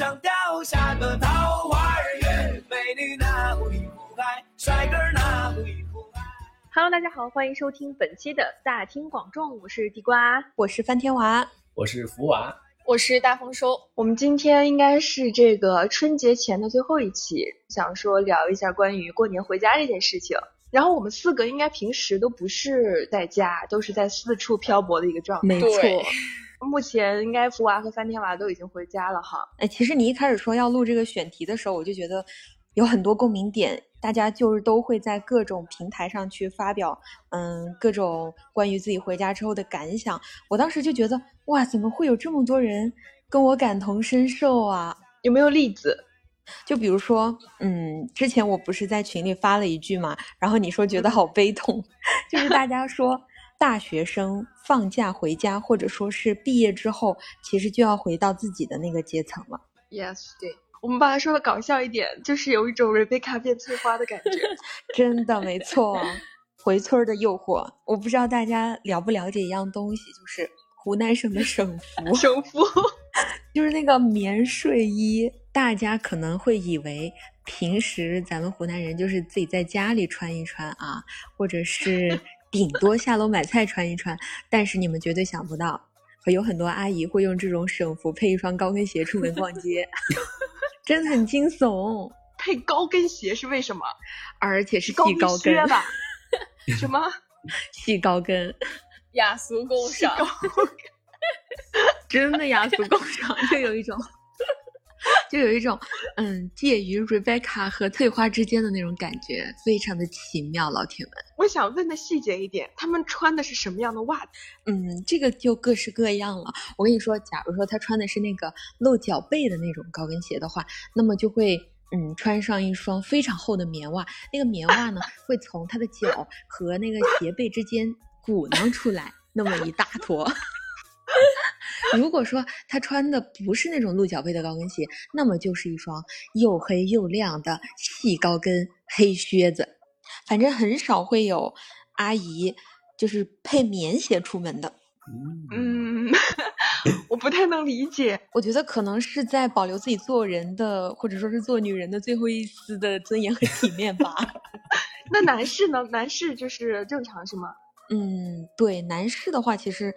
上掉下个桃花源，美女那不依不爱，帅哥那不依不爱。Hello，大家好，欢迎收听本期的大庭广众，我是地瓜。我是翻天娃，我是福娃，我是大丰收。我们今天应该是这个春节前的最后一期，想说聊一下关于过年回家这件事情。然后我们四个应该平时都不是在家，都是在四处漂泊的一个状态。没错。对目前应该福娃和三天娃都已经回家了哈。哎，其实你一开始说要录这个选题的时候，我就觉得有很多共鸣点，大家就是都会在各种平台上去发表，嗯，各种关于自己回家之后的感想。我当时就觉得，哇，怎么会有这么多人跟我感同身受啊？有没有例子？就比如说，嗯，之前我不是在群里发了一句嘛，然后你说觉得好悲痛，就是大家说大学生放假回家，或者说是毕业之后，其实就要回到自己的那个阶层了。Yes，对，我们把它说的搞笑一点，就是有一种瑞贝卡变翠花的感觉。真的没错，回村儿的诱惑。我不知道大家了不了解一样东西，就是湖南省的省 服，省服，就是那个棉睡衣。大家可能会以为平时咱们湖南人就是自己在家里穿一穿啊，或者是顶多下楼买菜穿一穿，但是你们绝对想不到，有很多阿姨会用这种省服配一双高跟鞋出门逛街，真的很惊悚。配高跟鞋是为什么？而且是高细高跟靴，吧？什么？细高跟，雅俗共赏，真的雅俗共赏，就有一种，就有一种，嗯，介于 Rebecca 和翠花之间的那种感觉，非常的奇妙，老铁们。我想问的细节一点，他们穿的是什么样的袜子？嗯，这个就各式各样了。我跟你说，假如说他穿的是那个露脚背的那种高跟鞋的话，那么就会嗯穿上一双非常厚的棉袜，那个棉袜呢会从他的脚和那个鞋背之间鼓囊出来那么一大坨。如果说他穿的不是那种露脚背的高跟鞋，那么就是一双又黑又亮的细高跟黑靴子。反正很少会有阿姨就是配棉鞋出门的。嗯，嗯，我不太能理解。我觉得可能是在保留自己做人的，或者说是做女人的最后一丝的尊严和体面吧。那男士呢？男士就是正常是吗？嗯，对，男士的话其实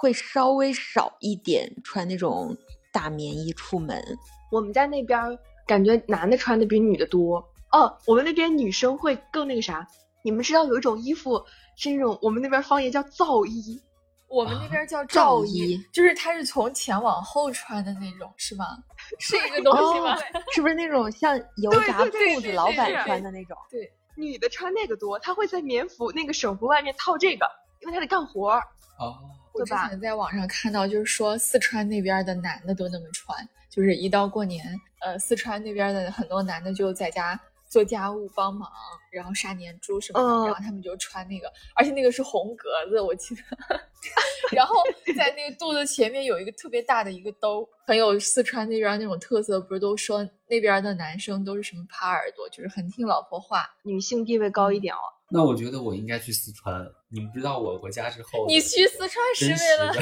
会稍微少一点穿那种大棉衣出门。我们家那边感觉男的穿的比女的多。哦，我们那边女生会更那个啥。你们知道有一种衣服是那种我们那边方言叫皂衣，我们那边叫罩罩衣衣，就是它是从前往后穿的那种，是吗？是一个东西吗？是不是那种像油炸铺子老板穿的那种？对女的穿那个多，她会在棉服那个手服外面套这个，因为她得干活儿。哦，我之前在网上看到，就是说四川那边的男的都那么穿，就是一到过年，呃，四川那边的很多男的就在家做家务帮忙，然后杀年猪什么的，嗯然后他们就穿那个，而且那个是红格子，我记得。然后在那个肚子前面有一个特别大的一个兜，很有四川那边那种特色。不是都说那边的男生都是什么耙耳朵，就是很听老婆话。女性地位高一点哦。那我觉得我应该去四川。你们知道我回家之后，你去四川是为了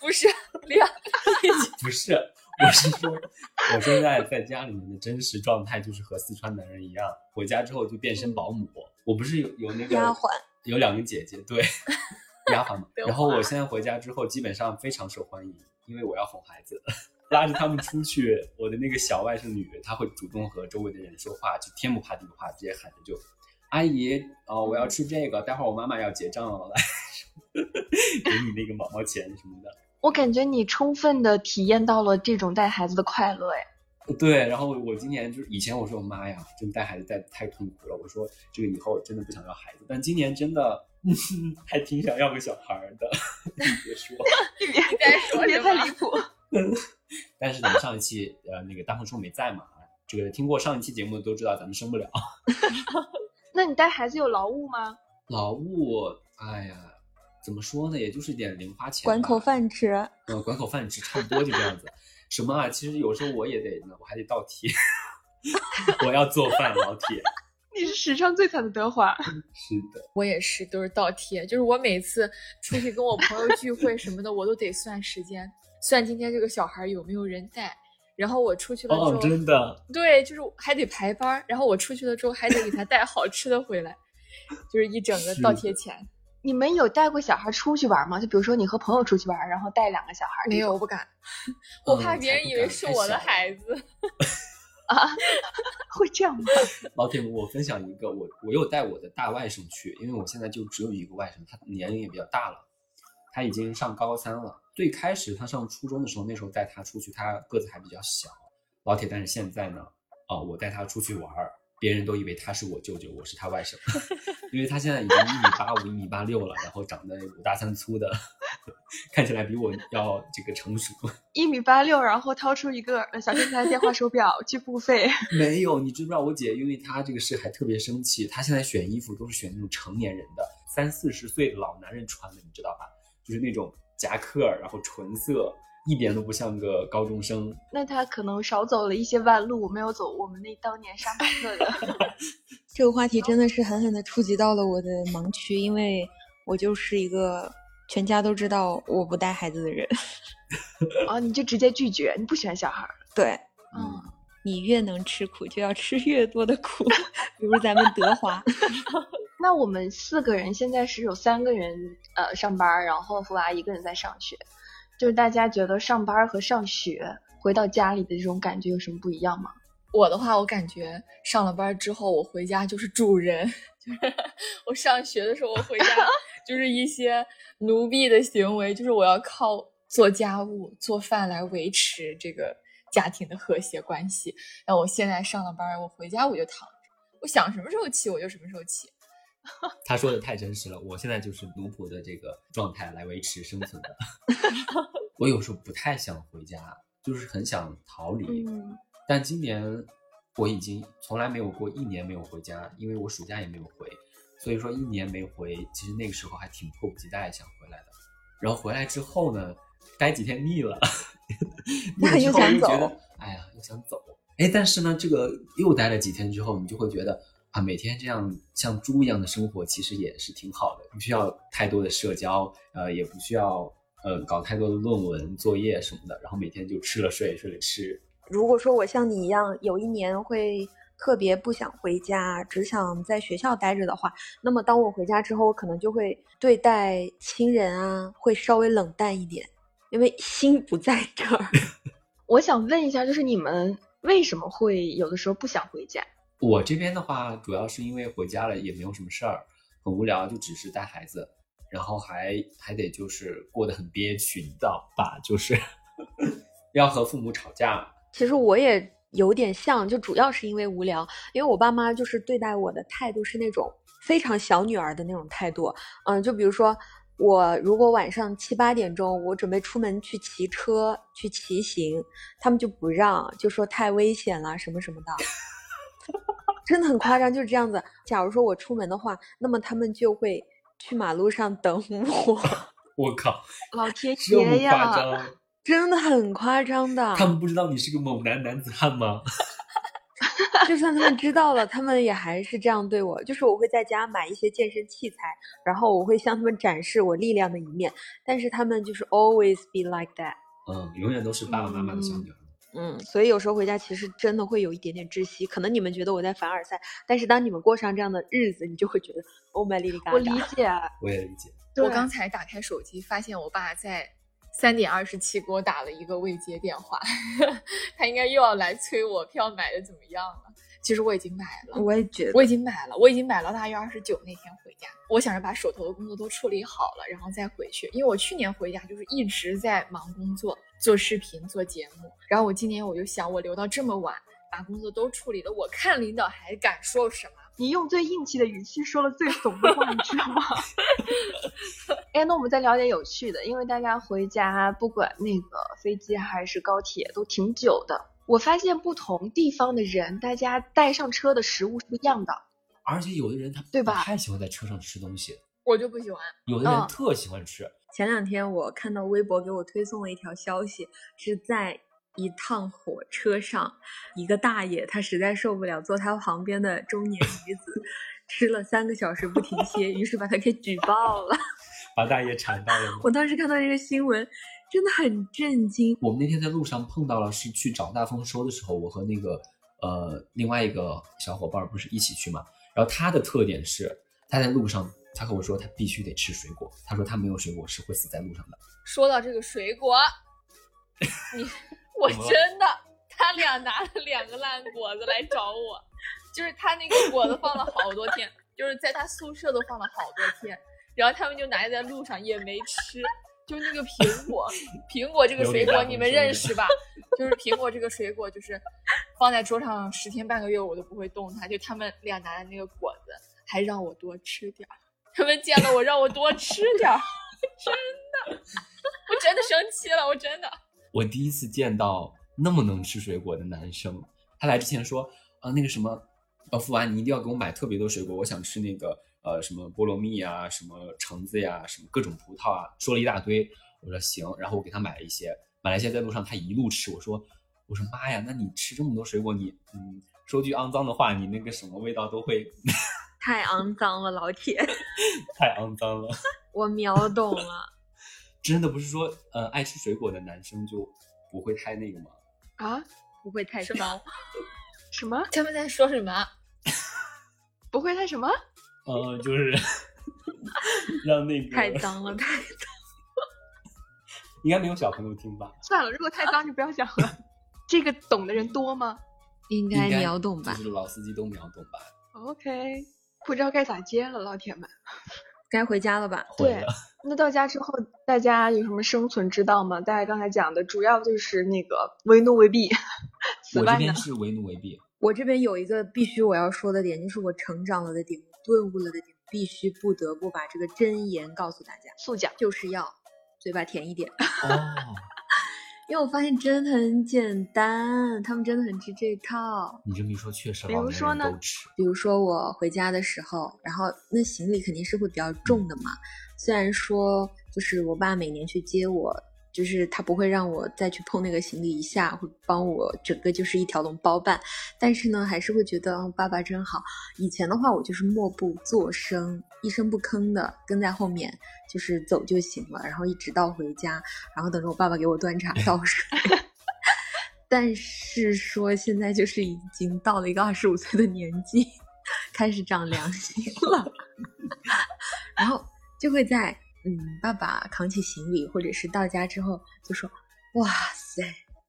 不是两？不是，我是说我现在在家里面的真实状态就是和四川男人一样，回家之后就变身保姆。我不是有有那个丫鬟，有两个姐姐，对，丫鬟嘛。然后我现在回家之后，基本上非常受欢迎，因为我要哄孩子，拉着他们出去。我的那个小外甥女，她会主动和周围的人说话，就天不怕地不怕，直接喊着就：“阿姨，哦，我要吃这个，待会儿我妈妈要结账了，来，给你那个毛毛钱什么的。”我感觉你充分的体验到了这种带孩子的快乐，哎，对，然后我今年就是以前我说我妈呀，真带孩子带得太痛苦了，我说这个以后真的不想要孩子，但今年真的，嗯，还挺想要个小孩儿的，你别说。你在说别？太离谱。但是咱们上一期呃那个大丰叔没在嘛，这个听过上一期节目的都知道咱们生不了 那你带孩子有劳务吗？劳务，哎呀，怎么说呢，也就是点零花钱，管口饭吃。呃，管口饭吃，差不多就这样子。什么啊？其实有时候我也得呢，我还得倒贴，我要做饭，老铁。你是史上最惨的德华。是的，我也是，都是倒贴。就是我每次出去跟我朋友聚会什么的，我都得算时间，算今天这个小孩有没有人带，然后我出去了之后，哦，真的，对，就是还得排班儿，然后我出去了之后还得给他带好吃的回来，就是一整个倒贴钱。你们有带过小孩出去玩吗？就比如说你和朋友出去玩，然后带两个小孩没有，我不敢，我怕嗯别人以为是我的孩子。啊，会这样吗？老铁，我分享一个，我我有带我的大外甥去，因为我现在就只有一个外甥，他年龄也比较大了，他已经上高三了。最开始他上初中的时候，那时候带他出去，他个子还比较小，老铁。但是现在呢，啊、我带他出去玩儿，别人都以为他是我舅舅，我是他外甥，因为他现在已经一米八五、一米八六了，然后长得五大三粗的，看起来比我要这个成熟。一米八六，然后掏出一个呃小天才电话手表去付费，没有，你知不知道我姐？因为她这个事还特别生气，她现在选衣服都是选那种成年人的，三四十岁的老男人穿的，你知道吧？就是那种夹克，然后纯色，一点都不像个高中生。那他可能少走了一些弯路，没有走我们那当年上课的。这个话题真的是狠狠的触及到了我的盲区，因为我就是一个全家都知道我不带孩子的人。哦，你就直接拒绝，你不喜欢小孩儿。对，嗯，你越能吃苦，就要吃越多的苦。比如咱们德华，那我们四个人现在是有三个人呃上班，然后福娃一个人在上学。就是大家觉得上班和上学回到家里的这种感觉有什么不一样吗？我的话，我感觉上了班之后，我回家就是主人，就是 我上学的时候，我回家 就是一些奴婢的行为，就是我要靠做家务、做饭来维持这个家庭的和谐关系。那我现在上了班，我回家我就躺着，我想什么时候起我就什么时候起。她说的太真实了，我现在就是奴仆的这个状态来维持生存的。我有时候不太想回家，就是很想逃离。嗯，但今年我已经从来没有过一年没有回家，因为我暑假也没有回，所以说一年没回，其实那个时候还挺迫不及待想回来的。然后回来之后呢，待几天腻了，腻了之又想后又觉得走，哎呀，又想走。哎，但是呢，这个又待了几天之后，你就会觉得啊，每天这样像猪一样的生活，其实也是挺好的，不需要太多的社交，呃，也不需要呃搞太多的论文作业什么的，然后每天就吃了睡，睡了吃，如果说我像你一样，有一年会特别不想回家，只想在学校待着的话，那么当我回家之后，我可能就会对待亲人啊，会稍微冷淡一点，因为心不在这儿。我想问一下，就是你们为什么会有的时候不想回家？我这边的话，主要是因为回家了也没有什么事儿，很无聊，就只是带孩子，然后还还得就是过得很憋屈，你知道吧？就是 要和父母吵架。其实我也有点像，就主要是因为无聊，因为我爸妈就是对待我的态度是那种非常小女儿的那种态度。嗯，就比如说我如果晚上七八点钟我准备出门去骑车去骑行，他们就不让，就说太危险了什么什么的。真的很夸张，就是这样子。假如说我出门的话，那么他们就会去马路上等我，我靠，老天爷呀！夸张？真的很夸张的。他们不知道你是个猛男男子汉吗？就算他们知道了，他们也还是这样对我。就是我会在家买一些健身器材，然后我会向他们展示我力量的一面，但是他们就是 always be like that。嗯，永远都是爸爸妈妈的小女儿。嗯，所以有时候回家其实真的会有一点点窒息。可能你们觉得我在凡尔赛，但是当你们过上这样的日子，你就会觉得 Oh my lady，我理。解，我也理解。我刚才打开手机，发现我爸在三点二十七给我打了一个未接电话，他应该又要来催我票买的怎么样了。其实我已经买了，我也觉得，我已经买了，我已经买了大约二十九那天回家。我想着把手头的工作都处理好了，然后再回去。因为我去年回家就是一直在忙工作，做视频、做节目。然后我今年我就想，我留到这么晚，把工作都处理了，我看领导还敢说什么？你用最硬气的语气说了最怂的话，你知道吗？哎，那我们再聊点有趣的，因为大家回家不管那个飞机还是高铁都挺久的。我发现不同地方的人，大家带上车的食物是不一样的。而且有的人他对吧不太喜欢在车上吃东西，我就不喜欢。有的人嗯特喜欢吃。前两天我看到微博给我推送了一条消息，是在一趟火车上，一个大爷他实在受不了坐他旁边的中年女子吃了三个小时不停歇，于是把他给举报了。把大爷馋到了？我当时看到这个新闻，真的很震惊。我们那天在路上碰到了，是去找大丰收的时候，我和那个呃另外一个小伙伴不是一起去嘛？然后他的特点是他在路上，他和我说他必须得吃水果，他说他没有水果是会死在路上的。说到这个水果，你 我真的，他俩拿了两个烂果子来找我，就是他那个果子放了好多天，就是在他宿舍都放了好多天，然后他们就拿在路上也没吃。就是那个苹果，苹果这个水果你们认识吧？就是苹果这个水果，就是放在桌上十天半个月我都不会动它。就他们俩拿的那个果子，还让我多吃点儿。他们见了我让我多吃点儿，真的，我真的生气了，我真的。我第一次见到那么能吃水果的男生。他来之前说，啊、那个什么，呃，付完你一定要给我买特别多水果，我想吃那个呃什么菠萝蜜啊、什么橙子呀、什么各种葡萄啊，说了一大堆。我说行，然后我给他买了一些，买了一些在路上他一路吃。我说我说妈呀，那你吃这么多水果，你嗯，说句肮脏的话，你那个什么味道都会 太肮脏了，老铁，太肮脏了。我秒懂了。真的不是说呃爱吃水果的男生就不会太那个吗？啊？不会太什么，什么？他们在说什么？不会太什么？呃，就是 让那个太脏了，太脏应该没有小朋友听吧？算了，如果太脏就不要讲了。这个懂的人多吗应该秒懂吧就？是老司机都秒懂吧？？OK，不知道该咋接了，老铁们。该回家了吧？对，那到家之后，大家有什么生存之道吗？大家刚才讲的主要就是那个为奴为婢，此我这边，是为奴为婢。我这边有一个必须我要说的点，就是我成长了的点，我顿悟了的点，必须不得不把这个真言告诉大家，速讲。就是要嘴巴甜一点。哦，因为我发现真的很简单，他们真的很吃这套。你这么一说，确实比如说呢。比如说我回家的时候，然后那行李肯定是会比较重的嘛。虽然说就是我爸每年去接我，就是他不会让我再去碰那个行李一下，会帮我整个就是一条龙包办。但是呢，还是会觉得、哦爸爸真好。以前的话，我就是默不作声，一声不吭的跟在后面，就是走就行了，然后一直到回家，然后等着我爸爸给我端茶倒水。但是说现在就是已经到了一个二十五岁的年纪，开始长良心了，然后就会在嗯爸爸扛起行李或者是到家之后就说：“哇塞，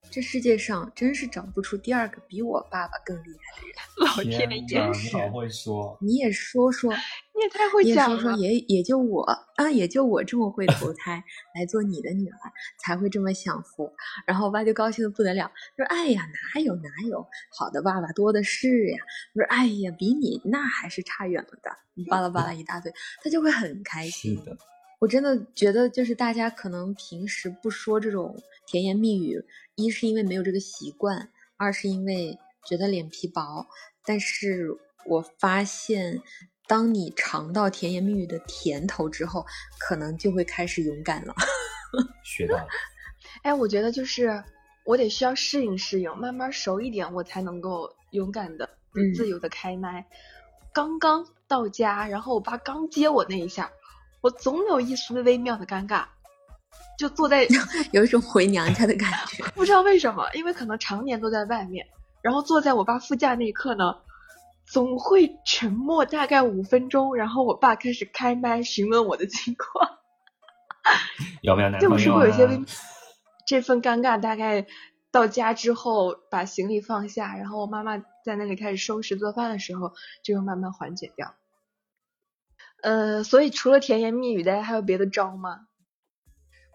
这世界上真是找不出第二个比我爸爸更厉害的人。老天天爷，哪你好会说。你也说说，你也太会你也讲了。说说也也就我啊，也就我这么会投胎来做你的女儿，才会这么享福。然后我爸就高兴的不得了，说：“哎呀，哪有哪有，好的爸爸多的是呀。”我说：“哎呀，比你那还是差远了的。”巴拉巴拉一大堆，他就会很开是心。的，我真的觉得，就是大家可能平时不说这种甜言蜜语，一是因为没有这个习惯，二是因为觉得脸皮薄。但是我发现，当你尝到甜言蜜语的甜头之后，可能就会开始勇敢了。学到了。哎，我觉得就是我得需要适应适应，慢慢熟一点，我才能够勇敢的、嗯自由的开麦。刚刚到家，然后我爸刚接我那一下，我总有一丝微妙的尴尬，就坐在 有一种回娘家的感觉。不知道为什么，因为可能常年都在外面，然后坐在我爸副驾那一刻呢，总会沉默大概五分钟，然后我爸开始开麦询问我的情况。有没有男就朋友啊？是会有一些微，这份尴尬大概到家之后，把行李放下，然后我妈妈在那里开始收拾做饭的时候，就会慢慢缓解掉。呃，所以除了甜言蜜语，大家还有别的招吗？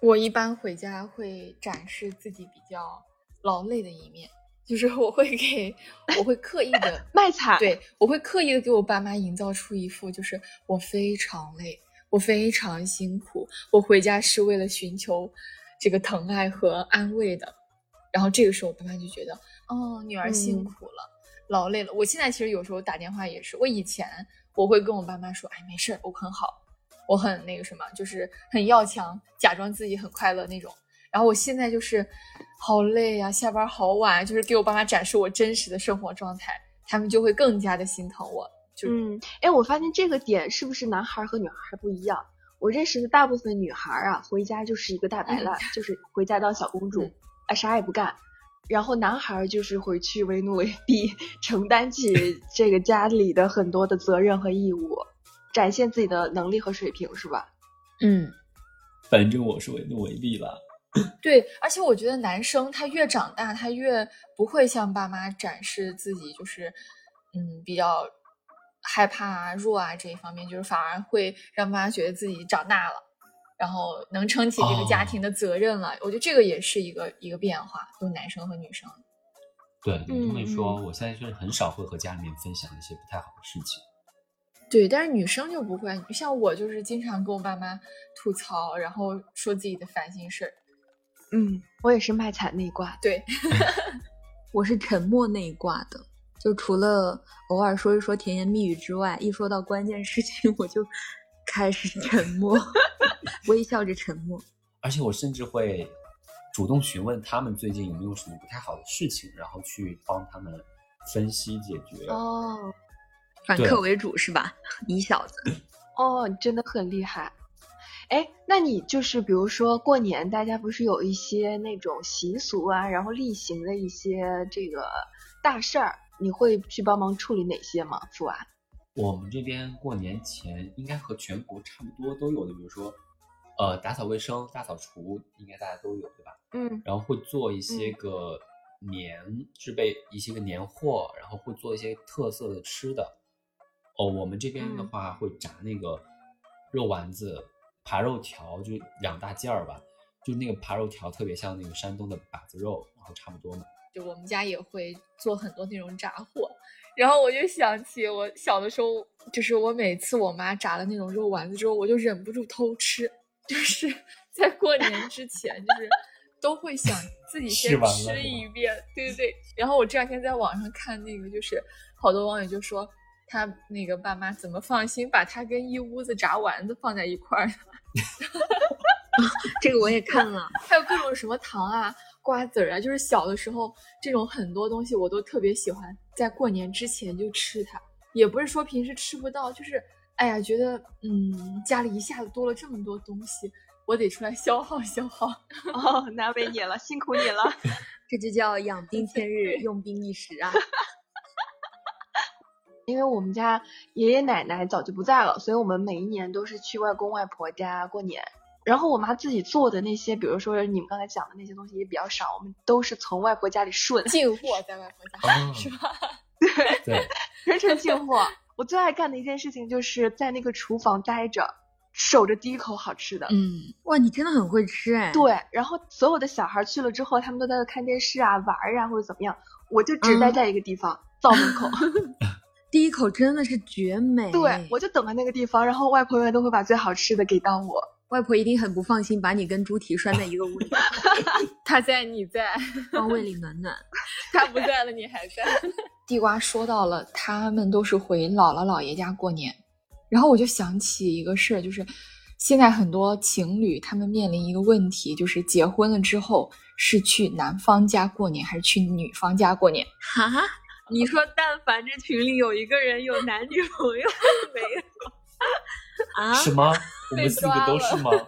我一般回家会展示自己比较劳累的一面，就是我会给，我会刻意的 卖惨，对，我会刻意的给我爸妈营造出一副就是我非常累，我非常辛苦，我回家是为了寻求这个疼爱和安慰的。然后这个时候，我爸妈就觉得，哦，女儿辛嗯苦了，劳累了。我现在其实有时候打电话也是，我以前我会跟我爸妈说，哎，没事儿，我很好，我很那个什么，就是很要强，假装自己很快乐那种。然后我现在就是好累呀、下班好晚，就是给我爸妈展示我真实的生活状态，他们就会更加的心疼我。就、嗯，哎，我发现这个点是不是男孩和女孩还不一样？我认识的大部分女孩啊，回家就是一个大摆烂，就是回家当小公主嗯，啊啥也不干。然后男孩就是回去为奴为婢，承担起 这个家里的很多的责任和义务，展现自己的能力和水平，是吧？嗯，反正我是为奴为婢吧。对，而且我觉得男生他越长大，他越不会向爸妈展示自己就是嗯比较害怕啊、弱啊这一方面，就是反而会让爸妈觉得自己长大了，然后能撑起这个家庭的责任了。我觉得这个也是一个一个变化，就男生和女生。对你这么一说，嗯我现在就是很少会和家里面分享一些不太好的事情。对，但是女生就不会，像我就是经常跟我爸妈吐槽，然后说自己的烦心事儿。嗯，我也是卖惨那一挂。对，我是沉默那一挂的，就除了偶尔说一说甜言蜜语之外，一说到关键事情 我就开始沉默，微笑着沉默。而且我甚至会主动询问他们最近有没有什么不太好的事情，然后去帮他们分析解决。哦反客为主是吧？你小子，哦，你真的很厉害。哎，那你就是比如说过年，大家不是有一些那种习俗啊，然后例行的一些这个大事儿，你会去帮忙处理哪些吗？父啊？我们这边过年前应该和全国差不多都有的，比如说，呃，打扫卫生、大扫除，应该大家都有，对吧？嗯然后会做一些嗯个年制备一些个年货，然后会做一些特色的吃的。哦，我们这边的嗯话会炸那个肉丸子、扒肉条，就两大件儿吧。就那个扒肉条特别像那个山东的把子肉，然后差不多嘛。就我们家也会做很多那种炸货，然后我就想起我小的时候，就是我每次我妈炸了那种肉丸子之后，我就忍不住偷吃，就是 在过年之前，就是都会想自己先吃一遍，对对对。然后我这两天在网上看那个，就是好多网友就说。他那个爸妈怎么放心把他跟一屋子炸丸子放在一块儿呢？这个我也看了。还有各种什么糖啊、瓜子儿啊，就是小的时候这种很多东西我都特别喜欢，在过年之前就吃它。也不是说平时吃不到，就是哎呀，觉得嗯家里一下子多了这么多东西，我得出来消耗消耗。哦，难为你了，辛苦你了。这就叫养兵千日，用兵一时啊！因为我们家爷爷奶奶早就不在了，所以我们每一年都是去外公外婆家过年。然后我妈自己做的那些，比如说你们刚才讲的那些东西也比较少，我们都是从外婆家里顺，进货在外婆家、哦 是吧？对，全程进货。我最爱干的一件事情就是在那个厨房待着，守着第一口好吃的。嗯，哇，你真的很会吃哎！对，然后所有的小孩去了之后，他们都在那看电视啊、玩儿啊或者怎么样，我就只待嗯在一个地方，灶门口。第一口真的是绝美。对，我就等在那个地方，然后外婆永远都会把最好吃的给到我。外婆一定很不放心，把你跟猪蹄拴在一个屋里，他在你在，方位里暖暖。他不在了，你还在。地瓜说到了，他们都是回姥姥姥爷家过年，然后我就想起一个事儿，就是现在很多情侣他们面临一个问题，就是结婚了之后是去男方家过年还是去女方家过年？哈哈，你说但凡这群里有一个人有男女朋友没有啊？什么？我们四个都是吗？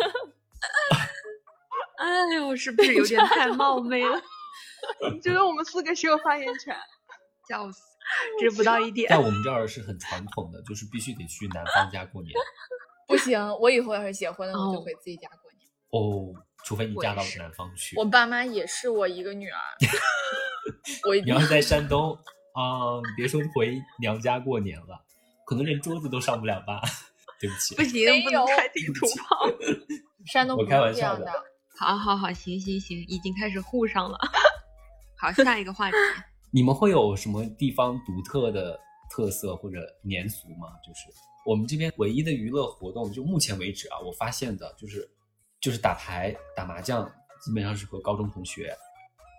哎呦，是不是有点太冒昧了？你觉得我们四个谁有发言权。笑死，知不到一点在。我们这儿是很传统的，就是必须得去男方家过年不行，我以后要是结婚了，我就哦回自己家过年。哦，除非你嫁到南方去。我爸妈也是我一个女儿，我一定你要是在山东啊、你别说回娘家过年了，可能连桌子都上不了吧？对不起不，行，不能开地图炮。山东不开玩笑的是这样的。好好好，行行行，已经开始互上了。好，下一个话题。你们会有什么地方独特的特色或者年俗吗？就是我们这边唯一的娱乐活动，就目前为止啊，我发现的就是就是打牌、打麻将，基本上是和高中同学。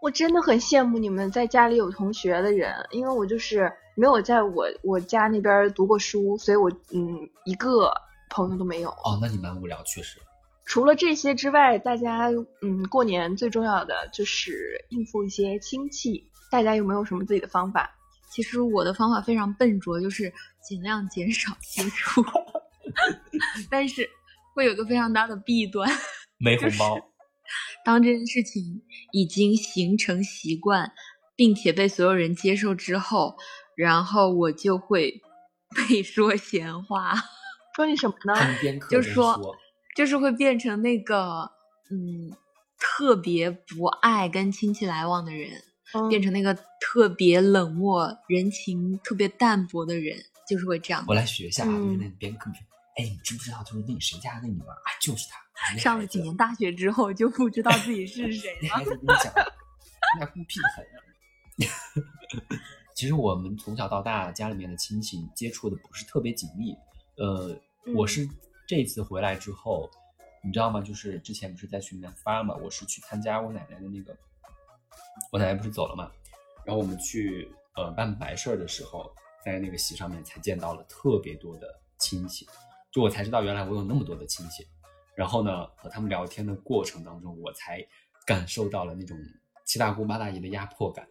我真的很羡慕你们在家里有同学的人，因为我就是没有在我我家那边读过书，所以我嗯一个朋友都没有。哦，那你蛮无聊，确实。除了这些之外，大家嗯过年最重要的就是应付一些亲戚。大家有没有什么自己的方法？其实我的方法非常笨拙，就是尽量减少接触。但是会有个非常大的弊端，没红包。当这件事情已经形成习惯，并且被所有人接受之后，然后我就会 被说闲话，说你什么呢？就说说，就是会变成那个嗯，特别不爱跟亲戚来往的人，嗯变成那个特别冷漠、人情特别淡薄的人，就是会这样我。来学一下啊，就是嗯那边嗑边。哎，你知不知道，就是那谁家的女儿啊，就是她。上了几年大学之后，就不知道自己是谁那了。孩子跟你讲，那孤僻的很啊。其实我们从小到大，家里面的亲戚接触的不是特别紧密。呃，我是这次回来之后，你知道吗？就是之前不是在群里面发嘛，我是去参加我奶奶的那个，我奶奶不是走了嘛，然后我们去呃办白事儿的时候，在那个席上面才见到了特别多的亲戚，就我才知道原来我有那么多的亲戚。然后呢，和他们聊天的过程当中，我才感受到了那种七大姑八大姨的压迫感。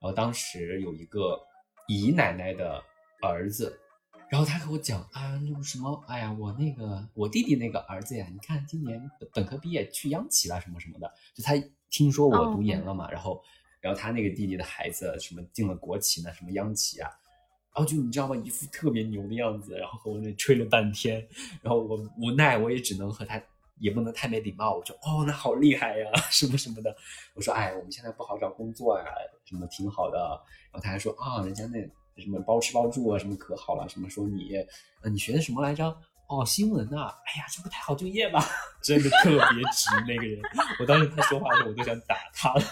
然后当时有一个姨奶奶的儿子，然后他和我讲啊，那个什么，哎呀，我那个我弟弟那个儿子呀，你看今年本本科毕业去央企了什么什么的，就他听说我读研了嘛，然后然后他那个弟弟的孩子什么进了国企呢，什么央企啊。然后就你知道吗？一副特别牛的样子，然后和我那吹了半天，然后我无奈我也只能和他，也不能太没礼貌，我说哦，那好厉害呀，什么什么的。我说哎，我们现在不好找工作呀，什么挺好的。然后他还说啊，人家那什么包吃包住啊，什么可好了，什么说你，呃，你学的什么来着？哦，新闻呐、哎呀，这不太好就业吧？真的特别直那个人，我当时他说话的时候我都想打他了。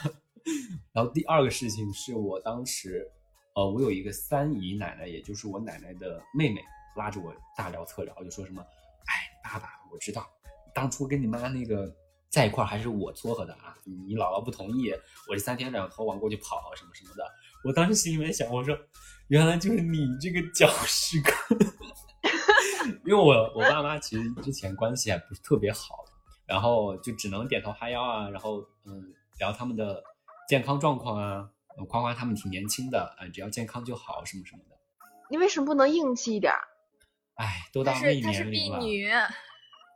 然后第二个事情是我当时，呃，我有一个三姨奶奶，也就是我奶奶的妹妹，拉着我大聊特聊，就说什么，哎，爸爸，我知道当初跟你妈那个在一块儿还是我撮合的啊，你姥姥不同意，我这三天两头往过去跑什么什么的。我当时心里面想，我说，原来就是你这个搅屎棍，因为我我爸妈其实之前关系还不是特别好，然后就只能点头哈腰啊，然后嗯聊他们的健康状况啊，夸夸他们挺年轻的，嗯、只要健康就好什么什么的。你为什么不能硬气一点儿？哎，都到她那是她是婢年龄了，女，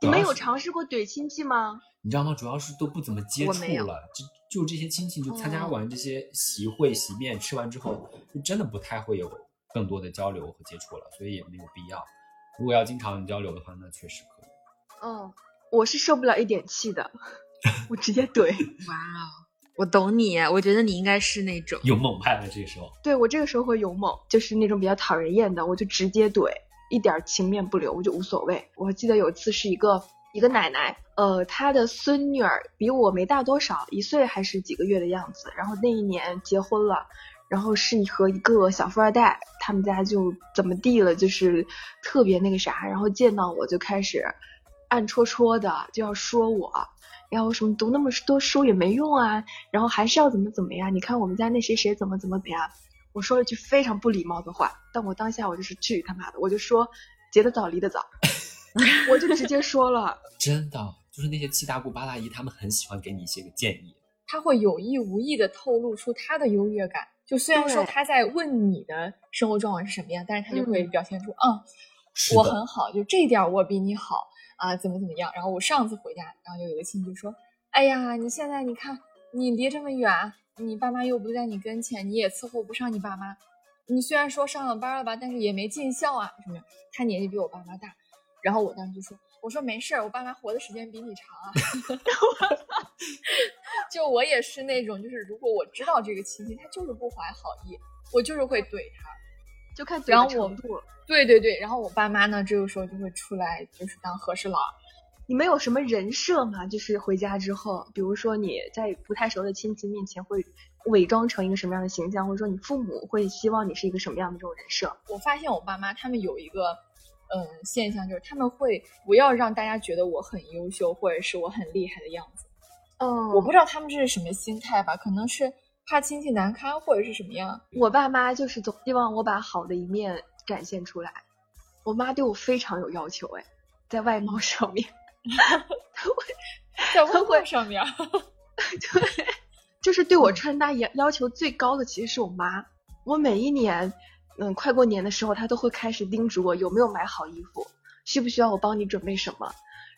你们有尝试过怼亲戚吗？你知道吗？主要是都不怎么接触了，就就这些亲戚，就参加哦完这些席会、席面，吃完之后，就真的不太会有更多的交流和接触了，所以也没有必要。如果要经常交流的话，那确实可以。嗯，我是受不了一点气的，我直接怼。哇哦，我懂你，我觉得你应该是那种。勇猛派的，这个时候，对我这个时候会勇猛，就是那种比较讨人厌的，我就直接怼，一点儿情面不留，我就无所谓。我记得有一次是一个一个奶奶，呃，她的孙女儿比我没大多少，一岁还是几个月的样子，然后那一年结婚了。然后是和一个小富二代，他们家就怎么地了，就是特别那个啥，然后见到我就开始暗戳戳的就要说我，然后什么读那么多书也没用啊，然后还是要怎么怎么样？你看我们家那谁谁怎么怎么怎么样？我说了句非常不礼貌的话，但我当下我就是去他妈的，我就说结得早离得早，我就直接说了，真的就是那些七大姑八大姨，他们很喜欢给你一些个建议。他会有意无意的透露出他的优越感。就虽然说对他在问你的生活状况是什么样，但是他就会嗯表现出，嗯，我很好，就这一点儿我比你好啊，怎么怎么样。然后我上次回家，然后就有个亲戚说，哎呀，你现在你看你离这么远，你爸妈又不在你跟前，你也伺候不上你爸妈。你虽然说上了班了吧，但是也没尽孝啊什么。他年纪比我爸妈大，然后我当时就说，我说没事儿，我爸妈活的时间比你长啊。就我也是那种，就是如果我知道这个亲戚他就是不怀好意，我就是会怼他。就看怼的然后我程度。对对对，然后我爸妈呢，这个时候就会出来，就是当和事佬。你们有什么人设吗？就是回家之后，比如说你在不太熟的亲戚面前会伪装成一个什么样的形象，或者说你父母会希望你是一个什么样的这种人设？我发现我爸妈他们有一个，嗯，现象就是他们会不要让大家觉得我很优秀，或者是我很厉害的样子。嗯我不知道他们这是什么心态吧，可能是怕亲戚难堪，或者是什么样。我爸妈就是总希望我把好的一面展现出来。我妈对我非常有要求，哎，在外貌上面，在外貌上面，对，就是对我穿搭要要求最高的其实是我妈。我每一年，嗯，快过年的时候，她都会开始叮嘱我有没有买好衣服，需不需要我帮你准备什么。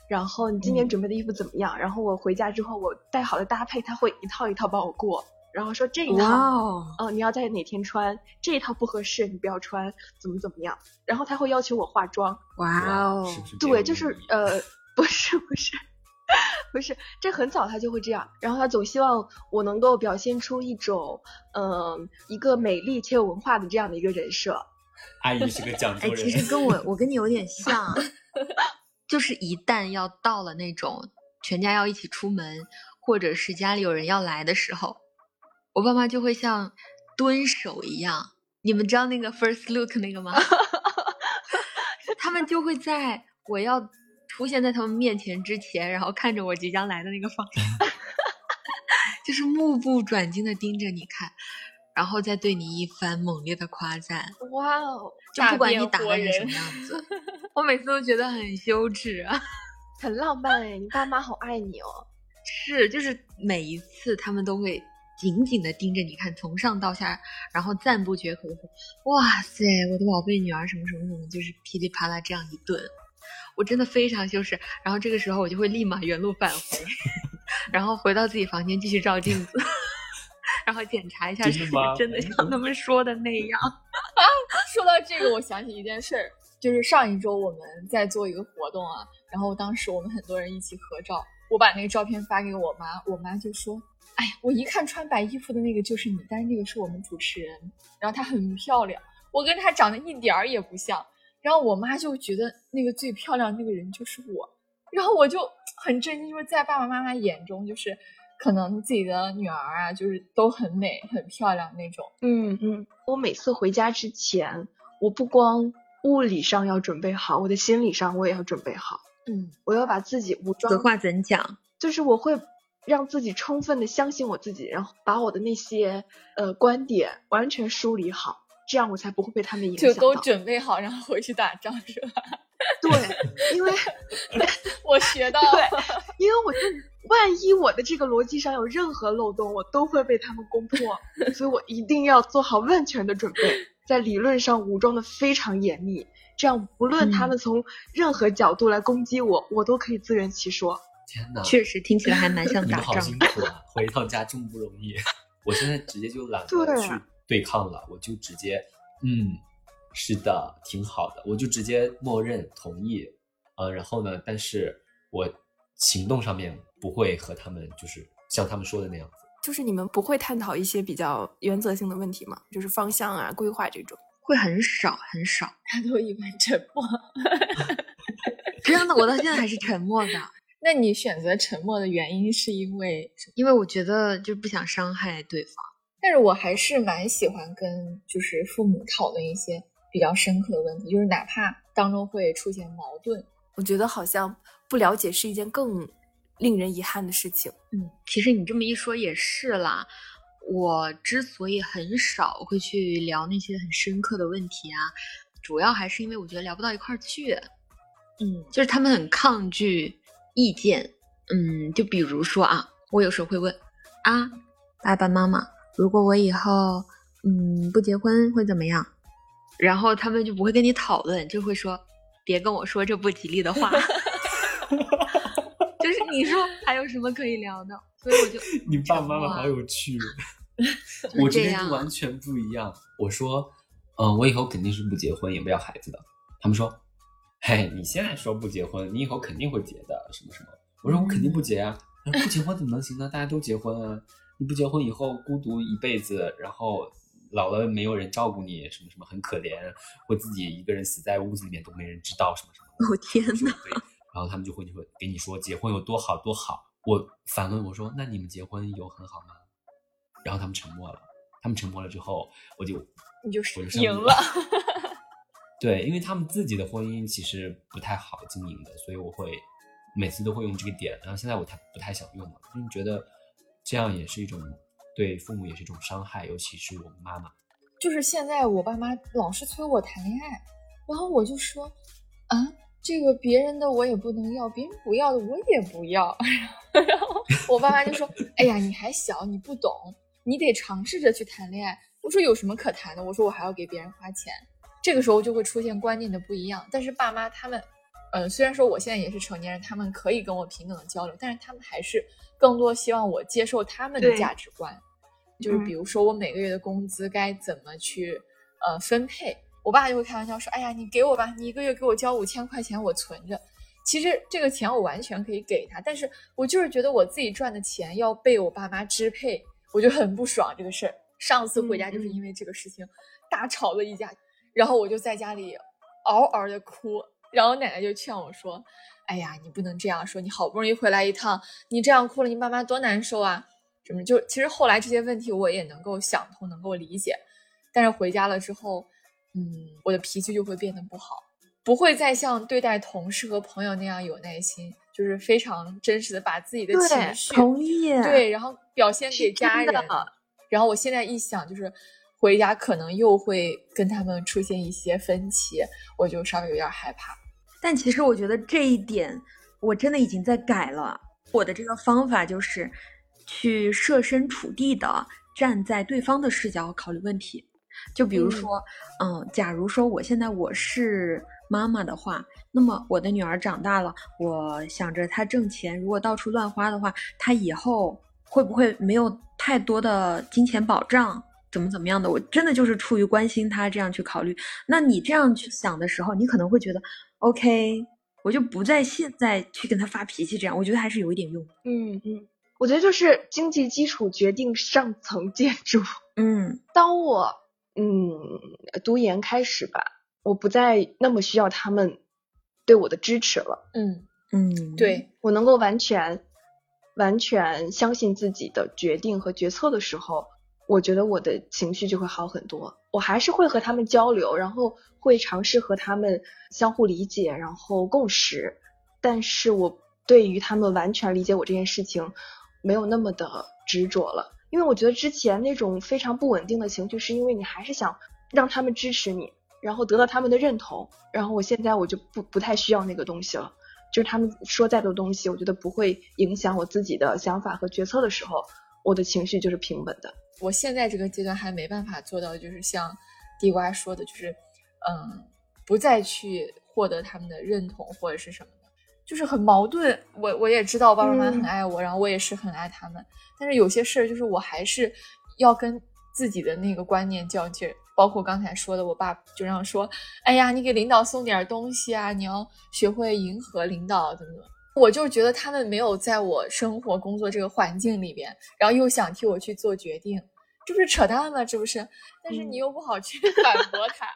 然后你今年嗯准备的衣服怎么样？然后我回家之后，我带好的搭配，他会一套一套帮我过，然后说这一套，哦，哦，你要在哪天穿，这一套不合适，你不要穿，怎么怎么样？然后他会要求我化妆，哇哦，是是？对，就是呃，不是不是 不是，这很早他就会这样，然后他总希望我能够表现出一种嗯、呃一个美丽且有文化的这样的一个人设。阿姨是个讲究哎，人。其实跟我 我跟你有点像啊，就是一旦要到了那种全家要一起出门，或者是家里有人要来的时候，我爸妈就会像蹲守一样。你们知道那个 first look 那个吗？他们就会在我要出现在他们面前之前，然后看着我即将来的那个方向，就是目不转睛的盯着你看，然后再对你一番猛烈的夸赞。哇哦，就不管你打扮成什么样子，我每次都觉得很羞耻啊。很浪漫哎，你爸妈好爱你哦。是，就是每一次他们都会紧紧的盯着你看，从上到下，然后赞不绝口的说：“哇塞，我的宝贝女儿，什么什么什么，就是噼里啪啦这样一顿，我真的非常羞耻。”然后这个时候我就会立马原路返回，然后回到自己房间继续照镜子，然后检查一下是不真的吗是真的像他们说的那样。说到这个，我想起一件事儿，就是上一周我们在做一个活动啊，然后当时我们很多人一起合照，我把那个照片发给我妈，我妈就说：“哎，我一看穿白衣服的那个就是你，但是那个是我们主持人，然后她很漂亮，我跟她长得一点儿也不像。”然后我妈就觉得那个最漂亮那个人就是我，然后我就很震惊，就是在爸爸妈妈眼中，就是可能自己的女儿啊，就是都很美、很漂亮那种。嗯嗯，我每次回家之前，我不光物理上要准备好，我的心理上我也要准备好。嗯，我要把自己武装此话怎讲？就是我会让自己充分的相信我自己，然后把我的那些呃观点完全梳理好，这样我才不会被他们影响。就都准备好，然后回去打仗是吧？对，因为我学到了。对，因为我就万一我的这个逻辑上有任何漏洞，我都会被他们攻破，所以我一定要做好万全的准备，在理论上武装的非常严密，这样不论他们从任何角度来攻击我，我都可以自圆其说。天哪，确实听起来还蛮像 你们好打仗辛苦啊！回一趟家真不容易。我现在直接就懒得去对抗了，我就直接，嗯，是的，挺好的，我就直接默认同意，呃，然后呢，但是我行动上面不会和他们就是像他们说的那样子。就是你们不会探讨一些比较原则性的问题吗？就是方向啊、规划这种。会很少很少。他 都一般沉默。真的，我到现在还是沉默的，那你选择沉默的原因是因为什么？因为我觉得就不想伤害对方。但是我还是蛮喜欢跟就是父母讨论一些比较深刻的问题，就是哪怕当中会出现矛盾，我觉得好像不了解是一件更令人遗憾的事情。嗯，其实你这么一说也是啦。我之所以很少会去聊那些很深刻的问题啊，主要还是因为我觉得聊不到一块儿去。嗯，就是他们很抗拒意见。嗯，就比如说啊，我有时候会问啊，爸爸妈妈，如果我以后嗯不结婚会怎么样？然后他们就不会跟你讨论，就会说别跟我说这不吉利的话。就是你说还有什么可以聊的？所以我就你爸爸妈妈好有趣，我这边就完全不一样。我说，嗯，我以后肯定是不结婚，也不要孩子的。他们说，嘿，你现在说不结婚，你以后肯定会结的，什么什么。我说我肯定不结啊，他说不结婚怎么能行呢？大家都结婚啊，你不结婚以后孤独一辈子，然后老了没有人照顾你，什么什么很可怜，会自己一个人死在屋子里面都没人知道，什么什么我。哦天呐，对，然后他们就会就会给你说结婚有多好多好。我反问我说：“那你们结婚有很好吗？”然后他们沉默了。他们沉默了之后，我就你就我就赢了。对，因为他们自己的婚姻其实不太好经营的，所以我会每次都会用这个点。然后现在我太不太想用了，因为觉得这样也是一种对父母也是一种伤害，尤其是我们妈妈。就是现在我爸妈老是催我谈恋爱，然后我就说啊，这个别人的我也不能要，别人不要的我也不要。然后我爸妈就说：“哎呀，你还小，你不懂，你得尝试着去谈恋爱。”我说有什么可谈的？我说我还要给别人花钱。这个时候就会出现观念的不一样。但是爸妈他们呃，虽然说我现在也是成年人，他们可以跟我平等的交流，但是他们还是更多希望我接受他们的价值观，就是嗯比如说我每个月的工资该怎么去呃分配。我爸就会开玩笑说：“哎呀，你给我吧，你一个月给我交五千块钱，我存着。”其实这个钱我完全可以给他，但是我就是觉得我自己赚的钱要被我爸妈支配，我就很不爽这个事儿。上次回家就是因为这个事情大吵了一架，然后我就在家里嗷嗷的哭，然后奶奶就劝我说：“哎呀，你不能这样说，你好不容易回来一趟，你这样哭了，你爸妈多难受啊！”什么就其实后来这些问题我也能够想通，能够理解，但是回家了之后，嗯，我的脾气就会变得不好。不会再像对待同事和朋友那样有耐心，就是非常真实的把自己的情绪同意。对，然后表现给家人。然后我现在一想，就是回家可能又会跟他们出现一些分歧，我就稍微有点害怕。但其实我觉得这一点我真的已经在改了。我的这个方法就是去设身处地的站在对方的视角考虑问题。就比如嗯说，嗯、假如说我现在我是妈妈的话，那么我的女儿长大了，我想着她挣钱，如果到处乱花的话，她以后会不会没有太多的金钱保障？怎么怎么样的？我真的就是出于关心她这样去考虑。那你这样去想的时候，你可能会觉得，OK，我就不再现在去跟她发脾气，这样我觉得还是有一点用。嗯嗯，我觉得就是经济基础决定上层建筑。嗯当我嗯读研开始吧，我不再那么需要他们对我的支持了，嗯，嗯，对，我能够完全完全相信自己的决定和决策的时候，我觉得我的情绪就会好很多。我还是会和他们交流，然后会尝试和他们相互理解，然后共识。但是我对于他们完全理解我这件事情，没有那么的执着了。因为我觉得之前那种非常不稳定的情绪，是因为你还是想让他们支持你，然后得到他们的认同。然后我现在我就不不太需要那个东西了，就是他们说再多东西，我觉得不会影响我自己的想法和决策的时候，我的情绪就是平稳的。我现在这个阶段还没办法做到，就是像地瓜说的，就是嗯，不再去获得他们的认同或者是什么的，就是很矛盾。我我也知道爸爸妈妈很嗯爱我，然后我也是很爱他们，但是有些事儿就是我还是要跟自己的那个观念较劲儿。包括刚才说的，我爸就让说，哎呀，你给领导送点东西啊，你要学会迎合领导，怎么怎么。我就是觉得他们没有在我生活工作这个环境里边，然后又想替我去做决定，这不是扯淡吗？这不是？但是你又不好去 反驳他，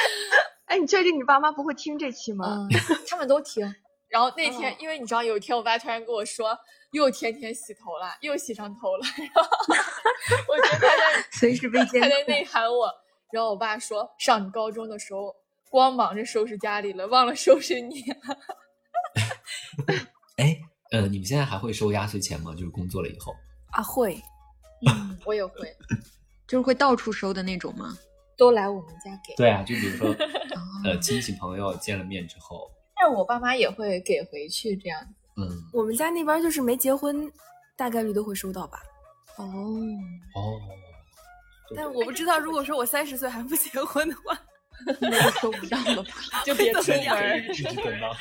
哎，你确定你爸妈不会听这期吗？嗯，他们都听。然后那天哦，因为你知道，有一天我爸突然跟我说，又天天洗头了，又洗上头了，然后 我觉得他在随时被监他在。内涵我。然后我爸说，上你高中的时候光忙着收拾家里了，忘了收拾你了。哎，呃，你们现在还会收压岁钱吗？就是工作了以后，啊会，嗯，我也会，就是会到处收的那种吗？都来我们家给。对啊，就比如说，哦呃，亲戚朋友见了面之后，但是我爸妈也会给回去，这样。嗯，我们家那边就是没结婚，大概率都会收到吧。哦，哦，但我不知道，如果说我三十岁还不结婚的话，那收不到了吧？就别出门儿。一直等到，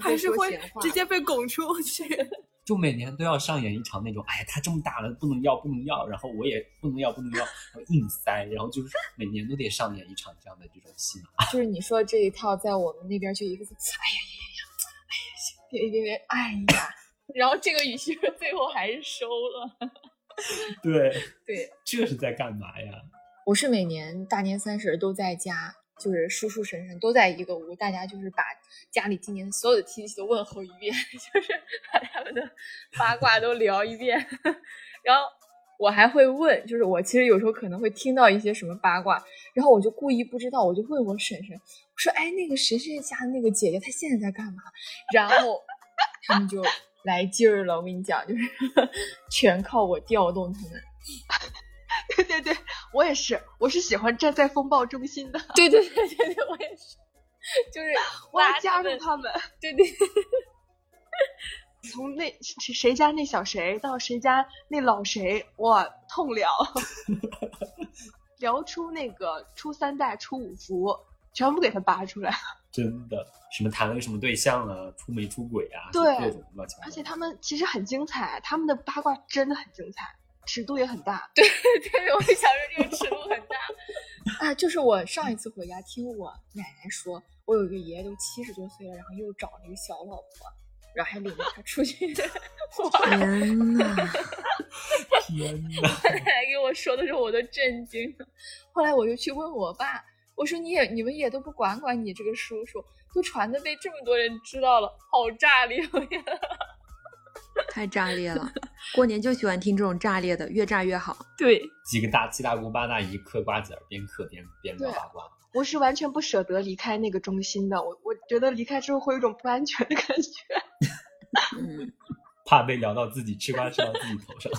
还是会直接被拱出去。就每年都要上演一场那种，哎呀，他这么大了，不能要，不能要，然后我也不能要，不能要，然后硬塞，然后就是每年都得上演一场这样的这种戏码。就是你说这一套，在我们那边就一个字，哎呀呀呀呀，哎呀，行别别别，哎呀，然后这个语气最后还是收了。对，对，这是在干嘛呀？我是每年大年三十都在家，就是叔叔婶婶都在一个屋，大家就是把家里今年所有的亲戚都问候一遍，就是把他们的八卦都聊一遍，然后。我还会问，就是我其实有时候可能会听到一些什么八卦，然后我就故意不知道，我就问我婶婶，我说：“哎，那个谁谁家的那个姐姐，她现在在干嘛？”然后他们就来劲儿了。我跟你讲，就是 全靠我调动他们。对对对，我也是，我是喜欢站在风暴中心的，对对对对对，我也是，就是 我要。加入他们。对对，从那谁谁家那小谁到谁家那老谁，哇，痛聊，聊出那个初三代、初五福，全部给他扒出来。真的，什么谈了个什么对象啊，出没出轨啊，对各种乱七八糟。而且他们其实很精彩，他们的八卦真的很精彩，尺度也很大。对对，我就想说这个尺度很大。啊，就是我上一次回家听我奶奶说，我有一个爷爷都七十多岁了，然后又找了一个小老婆，然后还领着他出去。天呐，天哪！奶奶给我说的时候，我都震惊了。后来我就去问我爸，我说你也你们也都不管管你这个叔叔，都传的被这么多人知道了，好炸裂呀！太炸裂了！过年就喜欢听这种炸裂的，越炸越好。对，几个大七大姑八大姨嗑瓜子儿，边嗑边边聊八卦。我是完全不舍得离开那个中心的，我我觉得离开之后会有一种不安全的感觉。嗯，怕被聊到自己吃瓜吃到自己头上。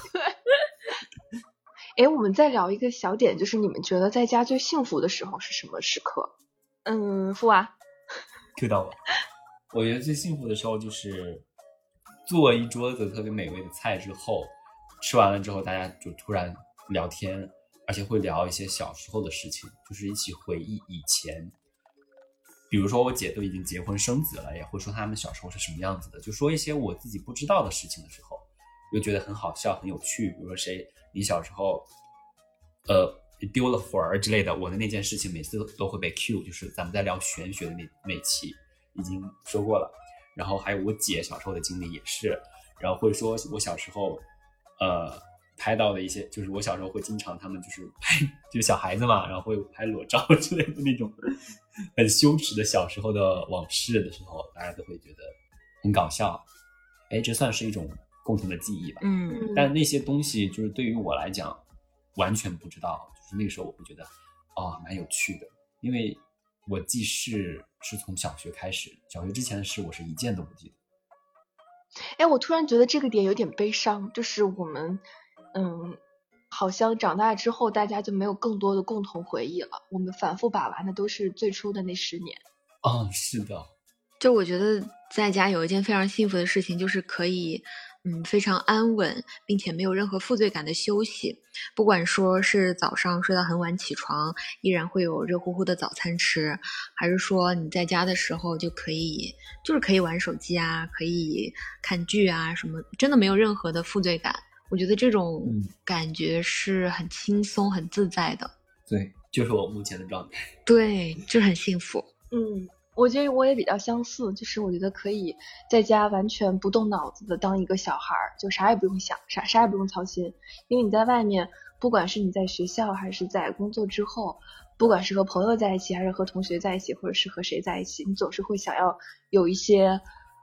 哎，我们再聊一个小点，就是你们觉得在家最幸福的时候是什么时刻？嗯，付娃，Q 到我，我觉得最幸福的时候就是做一桌子特别美味的菜之后，吃完了之后，大家就突然聊天，而且会聊一些小时候的事情，就是一起回忆以前。比如说我姐都已经结婚生子了，也会说他们小时候是什么样子的，就说一些我自己不知道的事情的时候，又觉得很好笑、很有趣。比如说谁，你小时候，呃，丢了魂儿之类的，我的那件事情每次都会被 Q，就是咱们在聊玄学的那那期已经说过了。然后还有我姐小时候的经历也是，然后会说我小时候，呃，拍到的一些，就是我小时候会经常他们就是拍，就是小孩子嘛，然后会拍裸照之类的那种很羞耻的小时候的往事的时候，大家都会觉得很搞笑。哎，这算是一种共同的记忆吧。嗯，但那些东西就是对于我来讲完全不知道，就是那个时候我会觉得哦蛮有趣的，因为我记事是从小学开始，小学之前的事我是一件都不记得。哎，我突然觉得这个点有点悲伤，就是我们，嗯，好像长大之后大家就没有更多的共同回忆了，我们反复把玩的都是最初的那十年。哦，是的，就我觉得在家有一件非常幸福的事情，就是可以，嗯，非常安稳，并且没有任何负罪感的休息。不管说是早上睡到很晚起床，依然会有热乎乎的早餐吃，还是说你在家的时候就可以，就是可以玩手机啊，可以看剧啊，什么，真的没有任何的负罪感。我觉得这种嗯感觉是很轻松、很自在的，对，就是我目前的状态。对，就是很幸福。嗯，我觉得我也比较相似，就是我觉得可以在家完全不动脑子的当一个小孩儿，就啥也不用想，啥啥也不用操心，因为你在外面，不管是你在学校还是在工作之后，不管是和朋友在一起，还是和同学在一起，或者是和谁在一起，你总是会想要有一些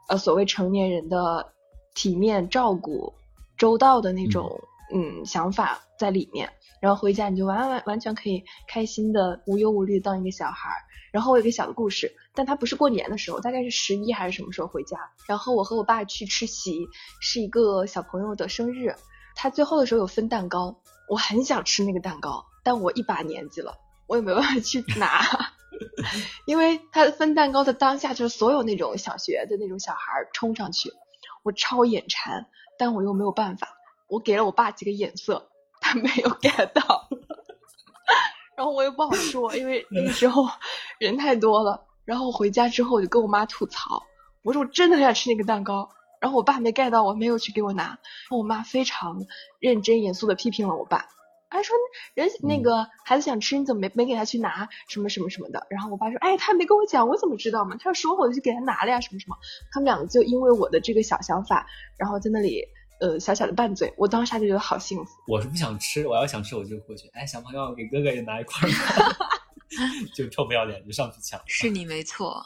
呃所谓成年人的体面、照顾、周到的那种嗯想法在里面。然后回家你就完完完全可以开心的无忧无虑地当一个小孩儿。然后我有个小的故事，但它不是过年的时候，大概是十一还是什么时候回家。然后我和我爸去吃席，是一个小朋友的生日，他最后的时候有分蛋糕，我很想吃那个蛋糕，但我一把年纪了，我也没办法去拿，因为他分蛋糕的当下，就是所有那种小学的那种小孩冲上去，我超眼馋，但我又没有办法，我给了我爸几个眼色，他没有 get 到。然后我也不好说，因为 那个时候人太多了。然后我回家之后，我就跟我妈吐槽，我说我真的很想吃那个蛋糕。然后我爸没 get 到，我没有去给我拿。然后我妈非常认真严肃的批评了我爸，还说人那个孩子想吃，你怎么没没给他去拿什么什么什么的。然后我爸说，哎，他没跟我讲，我怎么知道嘛？他要说我就去给他拿了呀，什么什么。他们两个就因为我的这个小想法，然后在那里呃小小的拌嘴。我当时就觉得好幸福。我是不想吃，我要想吃我就过去，哎，小朋友给哥哥也拿一块儿吧，就臭不要脸就上去抢。是你没错。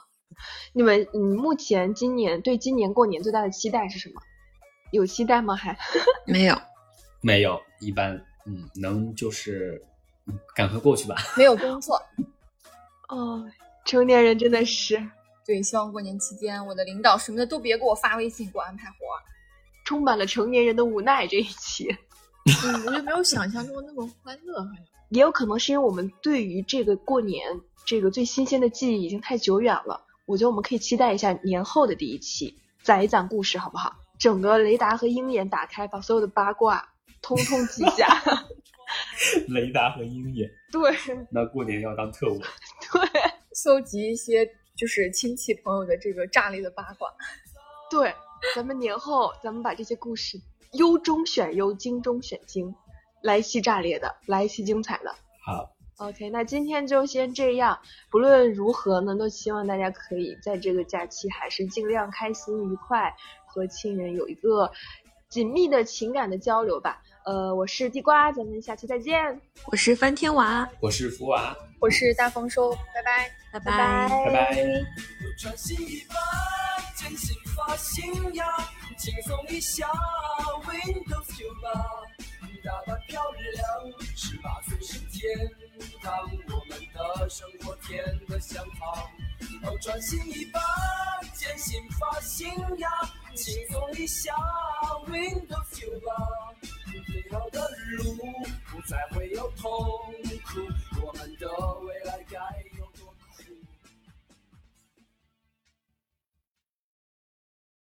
你们嗯，目前今年对今年过年最大的期待是什么？有期待吗？还 没有，没有，一般，嗯，能就是嗯赶快过去吧。没有工作。哦，成年人真的是对，希望过年期间我的领导什么的都别给我发微信给我安排活儿。充满了成年人的无奈。这一期 嗯，我就没有想象中的那么欢乐，好像。也有可能是因为我们对于这个过年这个最新鲜的记忆已经太久远了。我觉得我们可以期待一下年后的第一期，攒一攒故事，好不好？整个雷达和鹰眼打开，把所有的八卦通通记下。雷达和鹰眼，对那过年要当特务。对，搜集一些就是亲戚朋友的这个炸裂的八卦。对，咱们年后咱们把这些故事优中选优，精中选精，来一期炸裂的，来一期精彩的。好，OK，那今天就先这样。不论如何呢，都希望大家可以在这个假期还是尽量开心愉快，和亲人有一个紧密的情感的交流吧。呃，我是地瓜，咱们下期再见，我是翻天娃，我是福娃，我是大丰收，拜拜。拜拜拜拜拜。穿新衣吧，剪新发型呀，轻松一下，Windows 九八，打扮漂亮，十八岁是天堂，我们的生活甜得像糖。哦，穿新衣吧，剪新发型呀，轻松一下，Windows 九八，最好的路不再会有痛苦，我们的未来该。